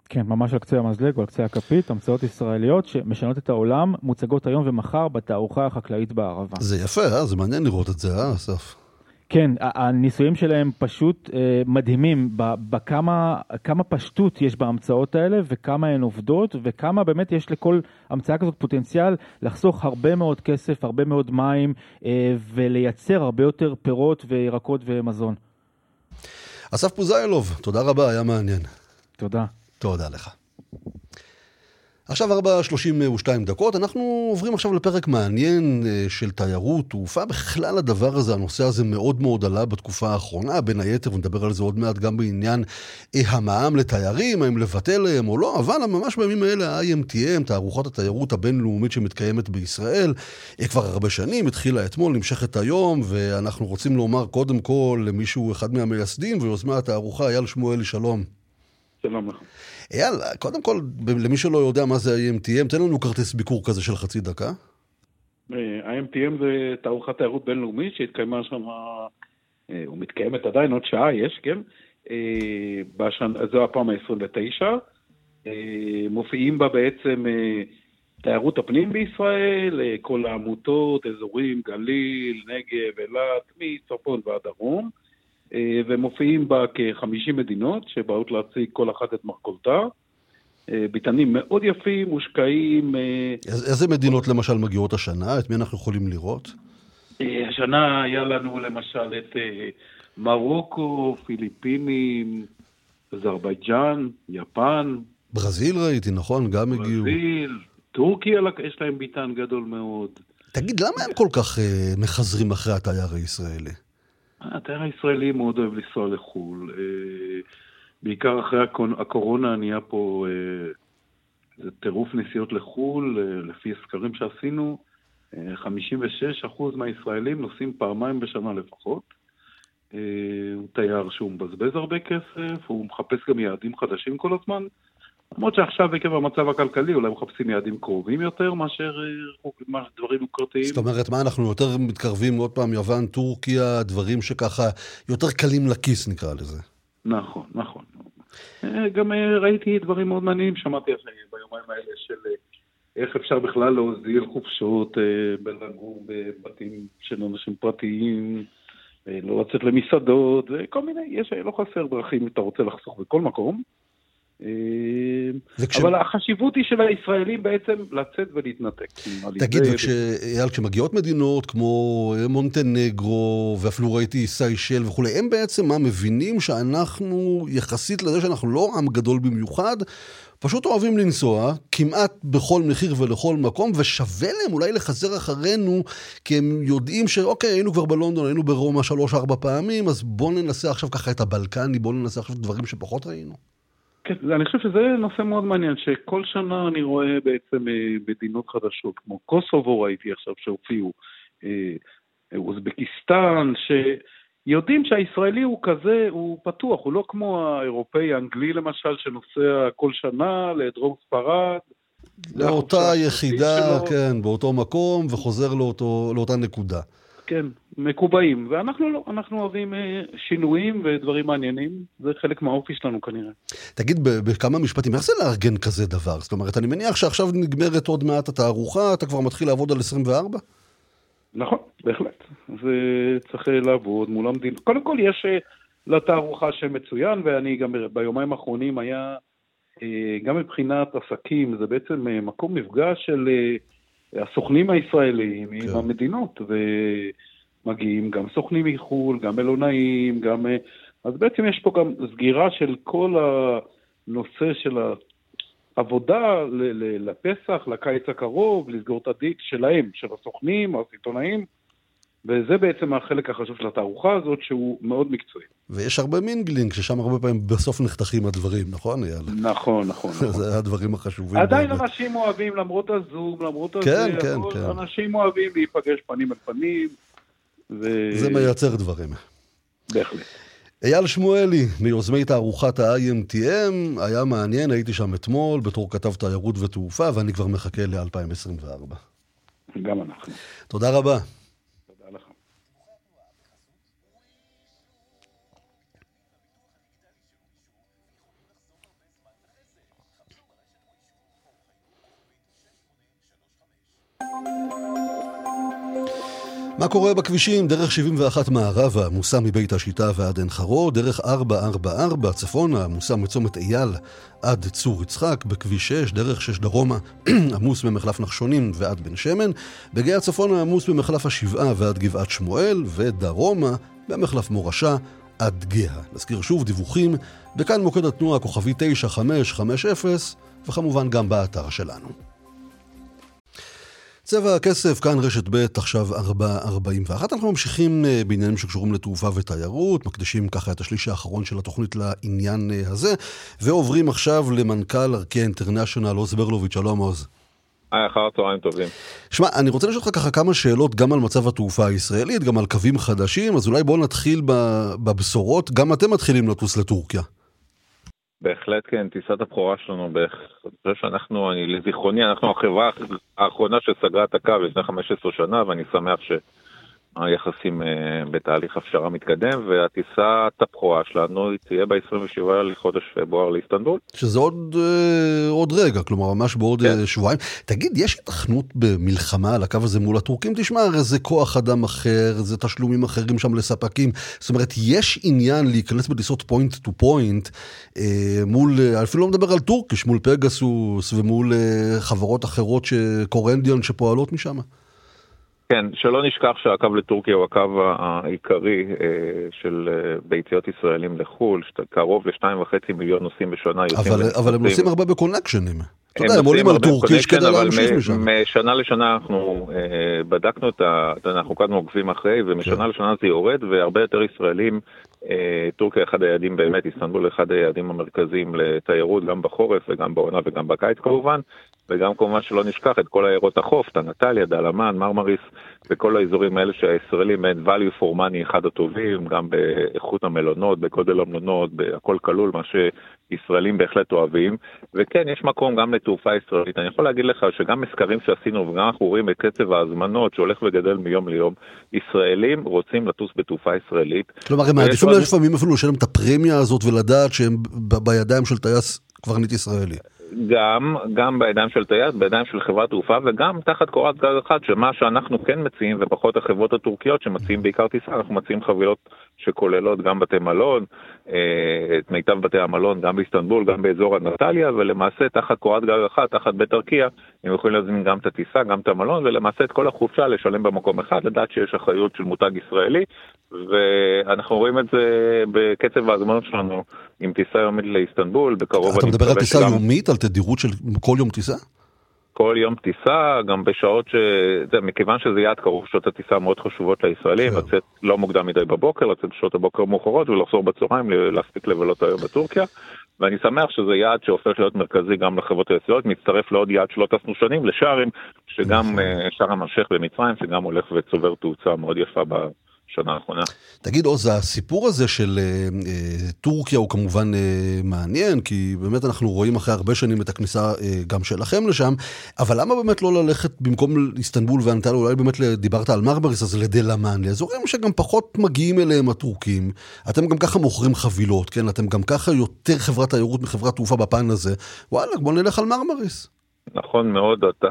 כן, ממש על קצה המזלג או על קצה הכפית, המצאות ישראליות שמשנות את העולם, מוצגות היום ומחר בתערוכה החקלאית בערבה. זה יפה, אה? זה מעניין לראות את זה, אה, אסף? כן, הניסויים שלהם פשוט אה, מדהימים בכמה כמה פשטות יש בהמצאות האלה וכמה הן עובדות וכמה באמת יש לכל המצאה כזאת פוטנציאל לחסוך הרבה מאוד כסף, הרבה מאוד מים אה, ולייצר הרבה יותר פירות וירקות ומזון. אסף פוזיילוב, תודה רבה, היה מעניין. תודה. תודה לך. עכשיו 4.32 דקות, אנחנו עוברים עכשיו לפרק מעניין אה, של תיירות, תעופה. בכלל הדבר הזה, הנושא הזה מאוד מאוד עלה בתקופה האחרונה, בין היתר, ונדבר על זה עוד מעט גם בעניין אה, המע"מ לתיירים, האם לבטל להם או לא, אבל ממש בימים האלה ה-IMTM, תערוכת התיירות הבינלאומית שמתקיימת בישראל, אה, כבר הרבה שנים, התחילה אתמול, נמשכת היום, ואנחנו רוצים לומר קודם כל למישהו, אחד מהמייסדים ויוזמי התערוכה, אייל שמואלי, שלום. שלום לך. אייל, קודם כל, למי שלא יודע מה זה IMTM, תן לנו כרטיס ביקור כזה של חצי דקה. אה, IMTM זה תערוכת תיירות בינלאומית שהתקיימה שם, אה, או מתקיימת עדיין, עוד שעה יש, כן? אה, בשנה, זו הפעם ה-29. מופיעים בה בעצם תיירות הפנים בישראל, כל העמותות, אזורים, גליל, נגב, אילת, מצפון ועד דרום, ומופיעים בה כ-50 מדינות שבאות להציג כל אחת את מרכולתה. ביתנים מאוד יפים, מושקעים. איזה מדינות למשל מגיעות השנה? את מי אנחנו יכולים לראות? השנה היה לנו למשל את מרוקו, פיליפינים, אזרבייג'אן, יפן. ברזיל ראיתי, נכון? גם ברזיל, הגיעו. ברזיל, טורקיה יש להם ביתן גדול מאוד. תגיד, למה הם כל כך uh, מחזרים אחרי התייר הישראלי? התייר הישראלי מאוד אוהב לנסוע לחו"ל. Uh, בעיקר אחרי הקורונה נהיה פה uh, טירוף נסיעות לחו"ל, uh, לפי סקרים שעשינו. 56% מהישראלים נוסעים פעמיים בשנה לפחות. הוא תייר שהוא מבזבז הרבה כסף, הוא מחפש גם יעדים חדשים כל הזמן. למרות שעכשיו עקב המצב הכלכלי אולי מחפשים יעדים קרובים יותר מאשר דברים יוקרתיים. זאת אומרת, מה, אנחנו יותר מתקרבים עוד פעם, יוון, טורקיה, דברים שככה יותר קלים לכיס נקרא לזה. נכון, נכון. גם ראיתי דברים מאוד מעניינים, שמעתי ביומיים האלה של איך אפשר בכלל להוזיל חופשות בלגור בבתים של אנשים פרטיים. לא לצאת למסעדות, וכל מיני, יש, לא חסר דרכים אם אתה רוצה לחסוך בכל מקום. וכש... אבל החשיבות היא של הישראלים בעצם לצאת ולהתנתק. תגיד, וכש... אייל, כשמגיעות מדינות כמו מונטנגרו, ואפילו ראיתי סיישל וכולי, הם בעצם מה, מבינים שאנחנו, יחסית לזה שאנחנו לא עם גדול במיוחד, פשוט אוהבים לנסוע כמעט בכל מחיר ולכל מקום, ושווה להם אולי לחזר אחרינו, כי הם יודעים שאוקיי, היינו כבר בלונדון, היינו ברומא שלוש-ארבע פעמים, אז בואו ננסה עכשיו ככה את הבלקני, בואו ננסה עכשיו דברים שפחות ראינו. כן, אני חושב שזה נושא מאוד מעניין, שכל שנה אני רואה בעצם מדינות חדשות, כמו קוסובו ראיתי עכשיו שהופיעו, אוזבקיסטן, ש... יודעים שהישראלי הוא כזה, הוא פתוח, הוא לא כמו האירופאי האנגלי למשל, שנוסע כל שנה לדרום ספרד. לאותה יחידה. כן, באותו מקום, וחוזר לאותו, לאותה נקודה. כן, מקובעים, ואנחנו לא, אנחנו אוהבים שינויים ודברים מעניינים, זה חלק מהאופי שלנו כנראה. תגיד, בכמה משפטים, איך זה לארגן כזה דבר? זאת אומרת, אני מניח שעכשיו נגמרת עוד מעט התערוכה, אתה כבר מתחיל לעבוד על 24? נכון, בהחלט. זה צריך לעבוד מול המדינה. קודם כל יש לתערוכה שם מצוין, ואני גם ביומיים האחרונים היה, גם מבחינת עסקים, זה בעצם מקום מפגש של הסוכנים הישראלים כן. עם המדינות, ומגיעים גם סוכנים מחו"ל, גם מלונאים, גם... אז בעצם יש פה גם סגירה של כל הנושא של עבודה לפסח, לקיץ הקרוב, לסגור את הדיק שלהם, של הסוכנים, הסיטונאים, וזה בעצם החלק החשוב של התערוכה הזאת, שהוא מאוד מקצועי. ויש הרבה mingling, ששם הרבה פעמים בסוף נחתכים הדברים, נכון אייל? נכון, נכון. זה הדברים החשובים. עדיין באמת. אנשים אוהבים, למרות הזום, למרות כן, הזה, כן, כן. אנשים אוהבים להיפגש פנים אל פנים. ו... זה מייצר דברים. בהחלט. אייל שמואלי, מיוזמי תערוכת ה-IMTM, היה מעניין, הייתי שם אתמול בתור כתב תיירות ותעופה, ואני כבר מחכה ל-2024. גם אנחנו. תודה רבה. מה קורה בכבישים? דרך 71 מערבה, עמוסה מבית השיטה ועד עין חרוד, דרך 444 צפונה, עמוסה מצומת אייל עד צור יצחק, בכביש 6, דרך 6 דרומה, עמוס ממחלף נחשונים ועד בן שמן, בגאה צפונה עמוס במחלף השבעה ועד גבעת שמואל, ודרומה במחלף מורשה עד גאה. נזכיר שוב דיווחים, וכאן מוקד התנועה כוכבי 9550, וכמובן גם באתר שלנו. צבע הכסף, כאן רשת ב', עכשיו 4.41. אנחנו ממשיכים בעניינים שקשורים לתעופה ותיירות, מקדישים ככה את השליש האחרון של התוכנית לעניין הזה, ועוברים עכשיו למנכ"ל ארקיע אינטרנשיונל, עוז ברלוביץ', שלום עוז. היי, אחר צהריים טובים. שמע, אני רוצה לשאול אותך ככה כמה שאלות גם על מצב התעופה הישראלית, גם על קווים חדשים, אז אולי בואו נתחיל בבשורות, גם אתם מתחילים לטוס לטורקיה. בהחלט כן, טיסת הבכורה שלנו, אני חושב שאנחנו, אני, לזיכרוני, אנחנו החברה האחרונה שסגרה את הקו לפני 15 שנה, ואני שמח היחסים אה, בתהליך הפשרה מתקדם, והטיסת הבכורה שלנו היא תהיה ב-27 לחודש פברואר לאיסטנבול. שזה עוד, אה, עוד רגע, כלומר ממש בעוד כן. אה, שבועיים. תגיד, יש היתכנות במלחמה על הקו הזה מול הטורקים? תשמע, הרי זה כוח אדם אחר, זה תשלומים אחרים שם לספקים. זאת אומרת, יש עניין להיכנס בטיסות point to point מול, אפילו לא מדבר על טורקיש, מול פגסוס ומול חברות אחרות, קורנדיון שפועלות משם. כן, שלא נשכח שהקו לטורקיה הוא הקו העיקרי אה, של אה, ביציות ישראלים לחו"ל, קרוב לשתיים וחצי מיליון נוסעים בשנה יוצאים אבל, אבל הם. נוסעים הרבה בקונקשנים. אתה יודע, הם עולים על טורקיש כדי להמשיך משם. משנה לשנה אנחנו אה, בדקנו את ה... אנחנו כאן עוקבים אחרי, ומשנה כן. לשנה זה יורד, והרבה יותר ישראלים, טורקיה אחד היעדים באמת, איסטנבול אחד היעדים המרכזיים לתיירות, גם בחורף וגם בעונה וגם בקיץ כמובן, וגם כמובן שלא נשכח את כל עיירות החוף, את הנטליה, דלמן, מרמריס, וכל האזורים האלה שהישראלים הם value for money אחד הטובים, גם באיכות המלונות, בגודל המלונות, בהכל כלול, מה שישראלים בהחלט אוהבים. וכן, יש מקום גם לתעופה ישראלית. אני יכול להגיד לך שגם מסקרים שעשינו, וגם אנחנו רואים את קצב ההזמנות שהולך וגדל מיום ליום, ישראלים רוצים לטוס בתעופה ישראלית. כלומר, הם מעדיפים לפעמים אפילו לשלם את הפרמיה הזאת ולדעת שהם בידיים של טייס קברניט ישראלי. גם, גם בידיים של טייס, בידיים של חברת תעופה, וגם תחת קורת גג אחת, שמה שאנחנו כן מציעים, ופחות החברות הטורקיות שמציעים בעיקר טיסה, אנחנו מציעים חבילות שכוללות גם בתי מלון, אה, את מיטב בתי המלון, גם באיסטנבול, גם באזור אנטליה, ולמעשה תחת קורת גג אחת, תחת בית ארקיע, הם יכולים להזמין גם את הטיסה, גם את המלון, ולמעשה את כל החופשה לשלם במקום אחד, לדעת שיש אחריות של מותג ישראלי, ואנחנו רואים את זה בקצב ההזמנות שלנו עם טיסה יומית לאיסטנבול, בקרוב אתה מדבר על טיסה שגם- יומית, על תדירות של כל יום טיסה? כל יום טיסה, גם בשעות ש... זה, מכיוון שזה יעד קרוב, שעות הטיסה מאוד חשובות לישראלים, כן. לצאת לא מוקדם מדי בבוקר, לצאת בשעות הבוקר המאוחרות ולחזור בצהריים, להספיק לבלות היום בטורקיה. ואני שמח שזה יעד שהופך להיות מרכזי גם לחברות הישראליות, מצטרף לעוד יעד שלא טסנו שנים, לשארם, שגם. אה, שארם א-שייח במצרים, שגם הולך וצובר תאוצה מאוד יפה בשנה האחרונה. תגיד עוז, הסיפור הזה של אה, אה, טורקיה הוא כמובן אה, מעניין, כי באמת אנחנו רואים אחרי הרבה שנים את הכניסה אה, גם שלכם לשם, אבל למה באמת לא ללכת במקום איסטנבול ואנטליה, אולי באמת דיברת על מרמריס, אז לדלמן, לאזורים שגם פחות מגיעים אליהם הטורקים. אתם גם ככה מוכרים חבילות, כן? אתם גם ככה יותר חברת תיירות מחברת תעופה בפן הזה. וואלה, בוא נלך על מרמריס. נכון מאוד, אתה...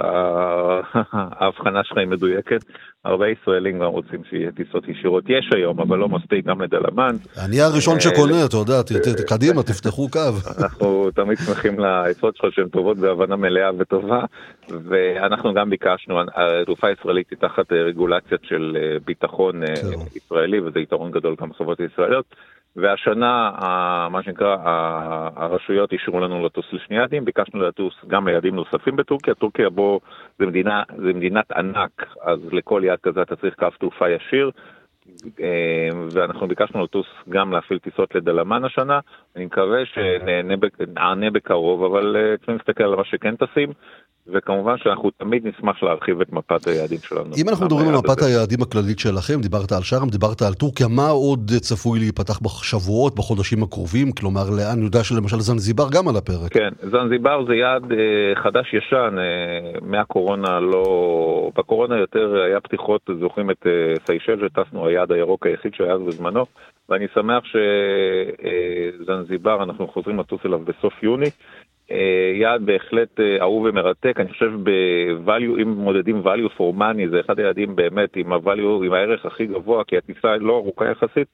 ההבחנה שלך היא מדויקת. הרבה ישראלים גם רוצים שיהיה טיסות ישירות. יש היום, אבל לא מספיק, גם לדלמן. אני הראשון אה, שקונה, אתה יודע, ת- קדימה, תפתחו קו. אנחנו תמיד שמחים לעצות שלך שהן טובות בהבנה מלאה וטובה, ואנחנו גם ביקשנו, התעופה הישראלית היא תחת אה, רגולציות של אה, ביטחון אה, ישראלי, וזה יתרון גדול גם בחברות הישראליות. והשנה, מה שנקרא, הרשויות אישרו לנו לטוס לשני יעדים, ביקשנו לטוס גם ליעדים נוספים בטורקיה. טורקיה בו זה, מדינה, זה מדינת ענק, אז לכל יעד כזה אתה צריך קו תעופה ישיר. אה, ואנחנו ביקשנו לטוס גם להפעיל טיסות לדלמן השנה, אני מקווה שנענה בק- נענה בקרוב, אבל אה, צריכים להסתכל על מה שכן טסים, וכמובן שאנחנו תמיד נשמח להרחיב את מפת היעדים שלנו. אם אנחנו מדברים על מפת הזה. היעדים הכללית שלכם, דיברת על שארם, דיברת על טורקיה, מה עוד צפוי להיפתח בשבועות, בחודשים הקרובים? כלומר, לאן, יודע שלמשל זנזיבר גם על הפרק. כן, זנזיבר זה יעד אה, חדש-ישן, אה, מהקורונה לא... בקורונה יותר היה פתיחות, זוכרים את אה, סיישל שטסנו, היעד הירוק היחיד שהיה בזמנו, ואני שמח שזנזיבר, אנחנו חוזרים לטוס אליו בסוף יוני. אה, יעד בהחלט אה, אהוב ומרתק, אני חושב ב-value, אם מודדים value for money, זה אחד היעדים באמת עם ה-value, עם הערך הכי גבוה, כי הטיסה לא ארוכה יחסית,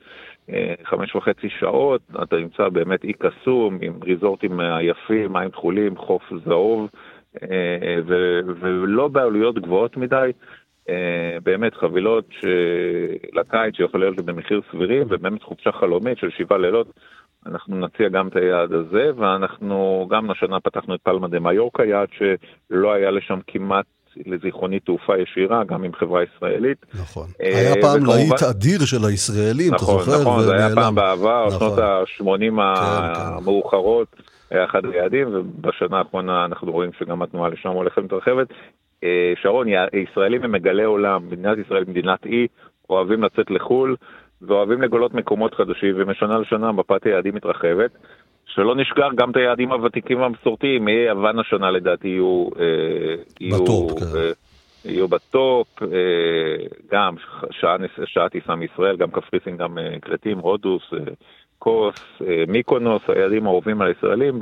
אה, חמש וחצי שעות, אתה נמצא באמת אי קסום, עם ריזורטים יפים, מים תכולים, חוף זהוב, ו- ולא בעלויות גבוהות מדי. באמת חבילות לקיץ שיכולות להיות במחיר סבירים ובאמת חופשה חלומית של שבעה לילות. אנחנו נציע גם את היעד הזה ואנחנו גם השנה פתחנו את פלמה דה מיורקה, יעד שלא היה לשם כמעט לזיכרוני תעופה ישירה, גם עם חברה ישראלית. נכון. אה, היה פעם להיט אדיר של הישראלים, אתה נכון, זוכר? נכון, זה היה. פעם בעבר, נכון. שנות ה-80 כן, המאוחרות, היה אחד היעדים, ובשנה האחרונה אנחנו רואים שגם התנועה לשם הולכת ומתרחבת. אה, שרון, ישראלים הם מגלי עולם, מדינת ישראל מדינת אי, אוהבים לצאת לחו"ל, ואוהבים לגלות מקומות חדשים, ומשנה לשנה מפת היעדים מתרחבת. שלא נשכח גם את היעדים הוותיקים והמסורתיים, מיוון השנה לדעתי יהיו... אה, יהיו בטופ, כן. אה, יהיו בטופ, גם שעה, שעה טיסה מישראל, גם קפריסין, גם כרתים, רודוס, קוס, מיקונוס, היעדים האהובים על הישראלים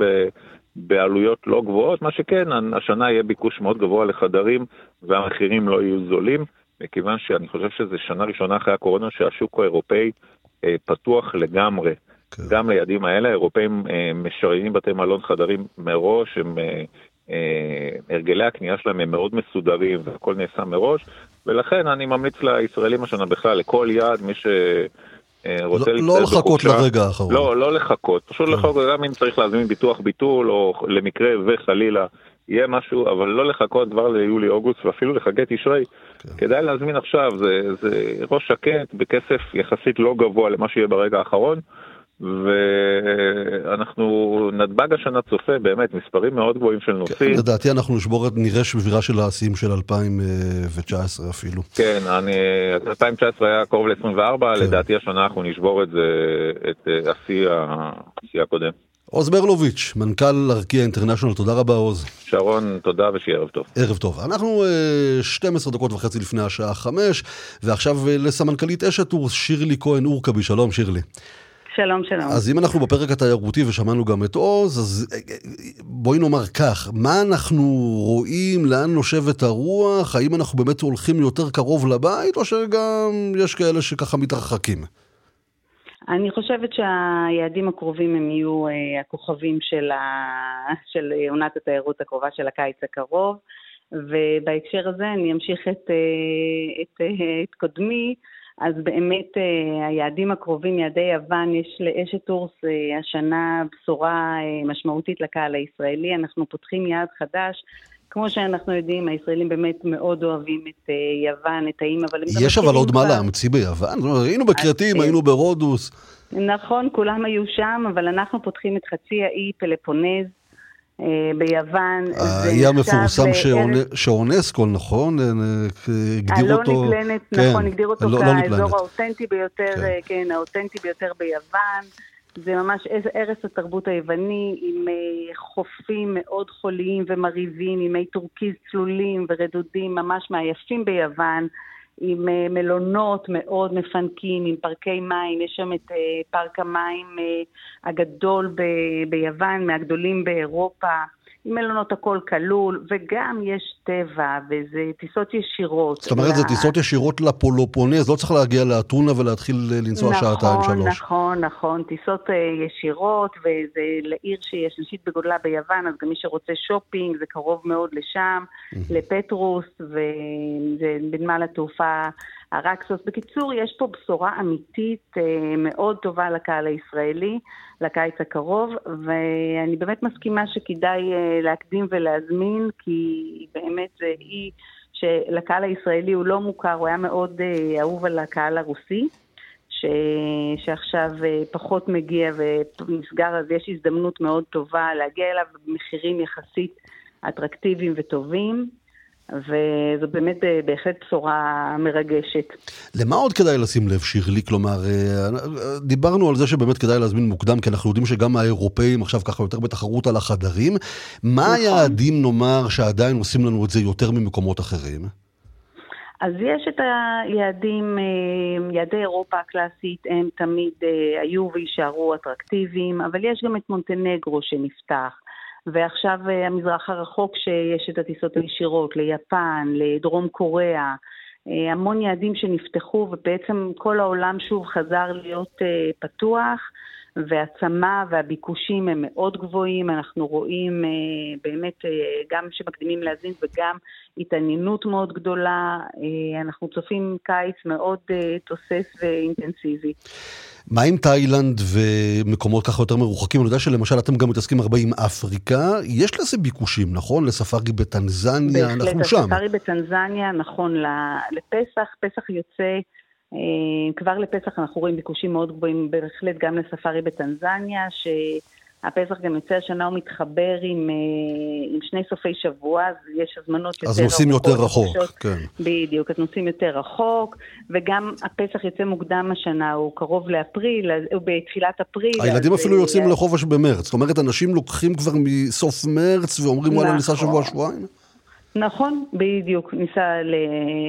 בעלויות לא גבוהות, מה שכן, השנה יהיה ביקוש מאוד גבוה לחדרים והמחירים לא יהיו זולים, מכיוון שאני חושב שזו שנה ראשונה אחרי הקורונה שהשוק האירופאי פתוח לגמרי. כן. גם ליעדים האלה, האירופאים אה, משריינים בתי מלון חדרים מראש, הם, אה, אה, הרגלי הקנייה שלהם הם מאוד מסודרים והכל נעשה מראש, ולכן אני ממליץ לישראלים השנה בכלל, לכל יעד, מי ש... רוצה לא, לא לחכות בחופשה, לרגע האחרון. לא, לא לחכות, פשוט כן. לחכות, גם אם צריך להזמין ביטוח ביטול, או למקרה וחלילה יהיה משהו, אבל לא לחכות כבר ליולי-אוגוסט, ואפילו לחגי תשרי. כן. כדאי להזמין עכשיו, זה, זה ראש שקט, בכסף יחסית לא גבוה למה שיהיה ברגע האחרון. ואנחנו, נתב"ג השנה צופה באמת מספרים מאוד גבוהים של נוסעים. כן, לדעתי אנחנו נשבור, נראה שבירה של השיאים של 2019 אפילו. כן, אני, 2019 היה קרוב ל-24, כן. לדעתי השנה אנחנו נשבור את זה, את אה, השיא הקודם. עוז ברלוביץ', מנכ"ל ארקיע אינטרנשיונל, תודה רבה עוז. שרון, תודה ושיהיה ערב טוב. ערב טוב. אנחנו 12 אה, דקות וחצי לפני השעה 5, ועכשיו אה, לסמנכ"לית אשטור, שירלי כהן אורקבי, שלום שירלי. שלום, שלום. אז אם אנחנו בפרק התיירותי ושמענו גם את עוז, אז אה, בואי נאמר כך, מה אנחנו רואים, לאן נושבת הרוח, האם אנחנו באמת הולכים יותר קרוב לבית, או שגם יש כאלה שככה מתרחקים? אני חושבת שהיעדים הקרובים הם יהיו uh, הכוכבים של, ה... של עונת התיירות הקרובה של הקיץ הקרוב, ובהקשר הזה אני אמשיך את, uh, את, uh, את קודמי. אז באמת אה, היעדים הקרובים, יעדי יוון, יש לאשת טורס אה, השנה בשורה אה, משמעותית לקהל הישראלי. אנחנו פותחים יעד חדש. כמו שאנחנו יודעים, הישראלים באמת מאוד אוהבים את יוון, את האיים, אבל הם. יש אבל עוד מה להמציא ביוון? היינו בכרתים, היינו ברודוס. נכון, כולם היו שם, אבל אנחנו פותחים את חצי האי פלופונז, אה, ביוון. האי המפורסם שאונסקו, נכון? אה, הגדיר אותו... הלא נקלנת, כן, נכון, הגדיר אותו לא, לא כאזור האותנטי ביותר, כן. אה, כן, האותנטי ביותר ביוון. זה ממש ערש התרבות היווני, עם חופים מאוד חוליים ומרהיבים, עם מי טורקיז צלולים ורדודים, ממש מהיפים ביוון. עם אה, מלונות מאוד מפנקים, עם פארקי מים, יש שם את אה, פארק המים הגדול ביוון, מהגדולים באירופה. מלונות הכל כלול, וגם יש טבע, וזה טיסות ישירות. זאת אומרת, לה... זה טיסות ישירות לפולופונז, לא צריך להגיע לאתונה ולהתחיל לנסוע נכון, שעתיים שלוש. נכון, נכון, נכון, טיסות uh, ישירות, וזה לעיר שהיא השלישית בגודלה ביוון, אז גם מי שרוצה שופינג, זה קרוב מאוד לשם, לפטרוס, וזה בנמל התעופה הרקסוס. בקיצור, יש פה בשורה אמיתית אה, מאוד טובה לקהל הישראלי, לקיץ הקרוב, ואני באמת מסכימה שכדאי אה, להקדים ולהזמין, כי באמת זה אי שלקהל הישראלי הוא לא מוכר, הוא היה מאוד אה, אהוב על הקהל הרוסי. ש... שעכשיו פחות מגיע ונסגר, אז יש הזדמנות מאוד טובה להגיע אליו במחירים יחסית אטרקטיביים וטובים. וזו באמת אה, בהחלט בשורה מרגשת. למה עוד כדאי לשים לב, שירלי? כלומר, אה, דיברנו על זה שבאמת כדאי להזמין מוקדם, כי אנחנו יודעים שגם האירופאים עכשיו ככה יותר בתחרות על החדרים. מה נכון. היעדים, נאמר, שעדיין עושים לנו את זה יותר ממקומות אחרים? אז יש את היעדים, אה, יעדי אירופה הקלאסית הם תמיד היו ויישארו אטרקטיביים, אבל יש גם את מונטנגרו שנפתח. ועכשיו אה, המזרח הרחוק שיש את הטיסות הישירות ליפן, לדרום קוריאה, אה, המון יעדים שנפתחו ובעצם כל העולם שוב חזר להיות אה, פתוח. והעצמה והביקושים הם מאוד גבוהים, אנחנו רואים אה, באמת אה, גם שמקדימים להזין וגם התעניינות מאוד גדולה, אה, אנחנו צופים קיץ מאוד תוסס ואינטנסיבי. מה עם תאילנד ומקומות ככה יותר מרוחקים? אני יודע שלמשל אתם גם מתעסקים הרבה עם אפריקה, יש לזה ביקושים, נכון? לספארי בטנזניה, אנחנו שם. בהחלט, הספארי בטנזניה, נכון, לפסח, פסח יוצא... אה, כבר לפסח אנחנו רואים ביקושים מאוד גבוהים בהחלט גם לספארי בטנזניה, שהפסח גם יוצא השנה הוא מתחבר עם, אה, עם שני סופי שבוע, אז יש הזמנות יותר. אז נוסעים יותר רחוק, כן. בדיוק, אז נוסעים יותר רחוק, וגם הפסח יוצא מוקדם השנה, הוא קרוב לאפריל, הוא בתחילת אפריל. הילדים אפילו אז... יוצאים לחופש במרץ, זאת אומרת, אנשים לוקחים כבר מסוף מרץ ואומרים וואלה ניסע שבוע-שבועיים? נכון, בדיוק. ניסה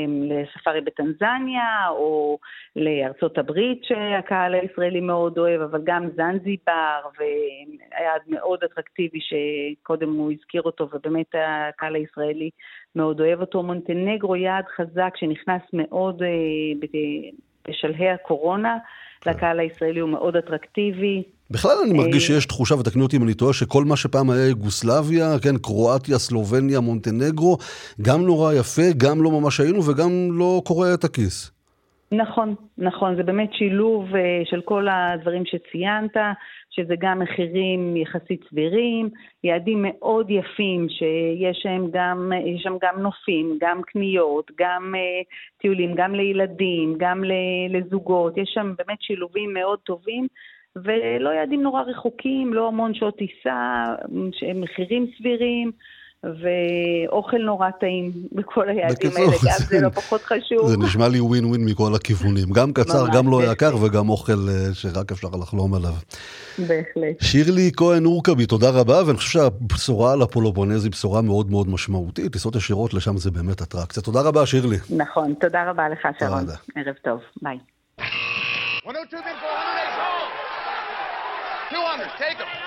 לספארי בטנזניה, או לארצות הברית שהקהל הישראלי מאוד אוהב, אבל גם זנזיבר, ויעד מאוד אטרקטיבי שקודם הוא הזכיר אותו, ובאמת הקהל הישראלי מאוד אוהב אותו. מונטנגרו יעד חזק שנכנס מאוד אה, בשלהי הקורונה. כן. לקהל הישראלי הוא מאוד אטרקטיבי. בכלל אני מרגיש אה, שיש תחושה, ותקני אותי אם אני טועה, שכל מה שפעם היה יוגוסלביה, כן, קרואטיה, סלובניה, מונטנגרו, גם נורא יפה, גם לא ממש היינו וגם לא קורע את הכיס. נכון, נכון, זה באמת שילוב אה, של כל הדברים שציינת, שזה גם מחירים יחסית סבירים, יעדים מאוד יפים שיש שם גם, שם גם נופים, גם קניות, גם uh, טיולים, גם לילדים, גם לזוגות, יש שם באמת שילובים מאוד טובים. ולא יעדים נורא רחוקים, לא המון שעות טיסה, מחירים סבירים. ואוכל נורא טעים בכל היעדים האלה, גם זה לא פחות חשוב. זה נשמע לי ווין ווין מכל הכיוונים, גם קצר, גם לא יקר וגם אוכל אה, שרק אפשר לחלום עליו. בהחלט. שירלי כהן אורקבי, תודה רבה, ואני חושב שהבשורה על הפולובונז היא בשורה מאוד מאוד משמעותית, טיסות ישירות לשם זה באמת אטרקציה. תודה רבה, שירלי. נכון, תודה רבה לך, שרון. ערב טוב, ביי. 200, take them.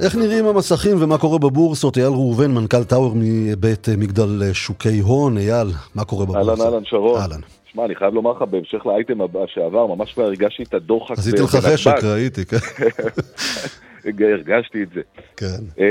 איך נראים המסכים ומה קורה בבורסות? אייל ראובן, מנכ"ל טאוור מבית מגדל שוקי הון. אייל, מה קורה בבורסה? אהלן, אהלן, שרון. אהלן. שמע, אני חייב לומר לך, בהמשך לאייטם הבא שעבר, ממש כבר הרגשתי את הדוחק. עשיתי לך חשק, ראיתי, כן. הרגשתי את זה. כן. Uh,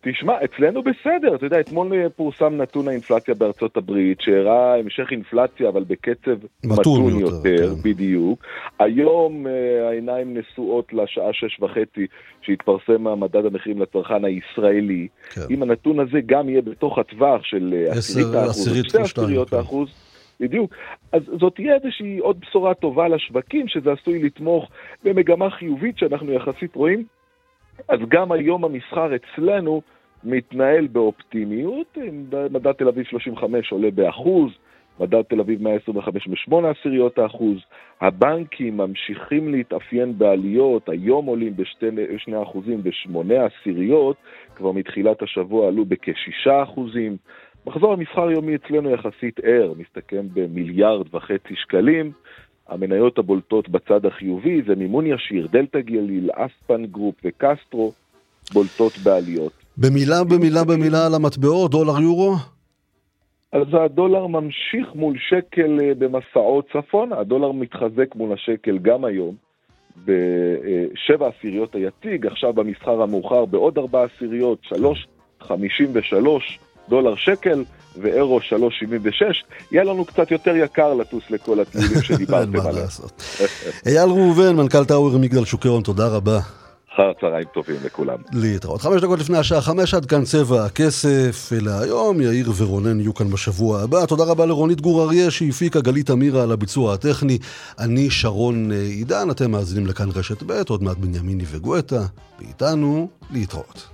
תשמע, אצלנו בסדר, אתה יודע, אתמול אה, פורסם נתון האינפלציה בארצות הברית, שהראה המשך אינפלציה, אבל בקצב מתון, יותר, יותר כן. בדיוק. היום uh, העיניים נשואות לשעה שש וחצי, שהתפרסם מדד המחירים לצרכן הישראלי. כן. אם הנתון הזה גם יהיה בתוך הטווח של עשירית האחוז, שתי עשיריות כן. האחוז, בדיוק. אז זאת תהיה איזושהי עוד בשורה טובה לשווקים, שזה עשוי לתמוך במגמה חיובית שאנחנו יחסית רואים. אז גם היום המסחר אצלנו מתנהל באופטימיות, מדד תל אביב 35 עולה באחוז, מדד תל אביב 125 בשמונה עשיריות האחוז, הבנקים ממשיכים להתאפיין בעליות, היום עולים בשני אחוזים בשמונה עשיריות, כבר מתחילת השבוע עלו בכשישה אחוזים. מחזור המסחר היומי אצלנו יחסית ער, מסתכם במיליארד וחצי שקלים. המניות הבולטות בצד החיובי זה מימון ישיר, דלתא גליל, אספן גרופ וקסטרו בולטות בעליות. במילה במילה במילה על המטבעות, דולר יורו? אז הדולר ממשיך מול שקל אה, במסעות צפון, הדולר מתחזק מול השקל גם היום בשבע עשיריות היציג, עכשיו במסחר המאוחר בעוד ארבע עשיריות, שלוש חמישים ושלוש דולר שקל. ואירו 3.76, יהיה לנו קצת יותר יקר לטוס לכל הטיולים שדיברתם עליהם. אין מה לעשות. אייל ראובן, מנכ"ל טאוור מגדל שוקי הון, תודה רבה. אחר צהריים טובים לכולם. להתראות. חמש דקות לפני השעה חמש, עד כאן צבע הכסף להיום. יאיר ורונן יהיו כאן בשבוע הבא. תודה רבה לרונית גור אריה שהפיקה גלית אמירה על הביצוע הטכני. אני שרון עידן, אתם מאזינים לכאן רשת ב', עוד מעט בנימיני וגואטה. ואיתנו להתראות.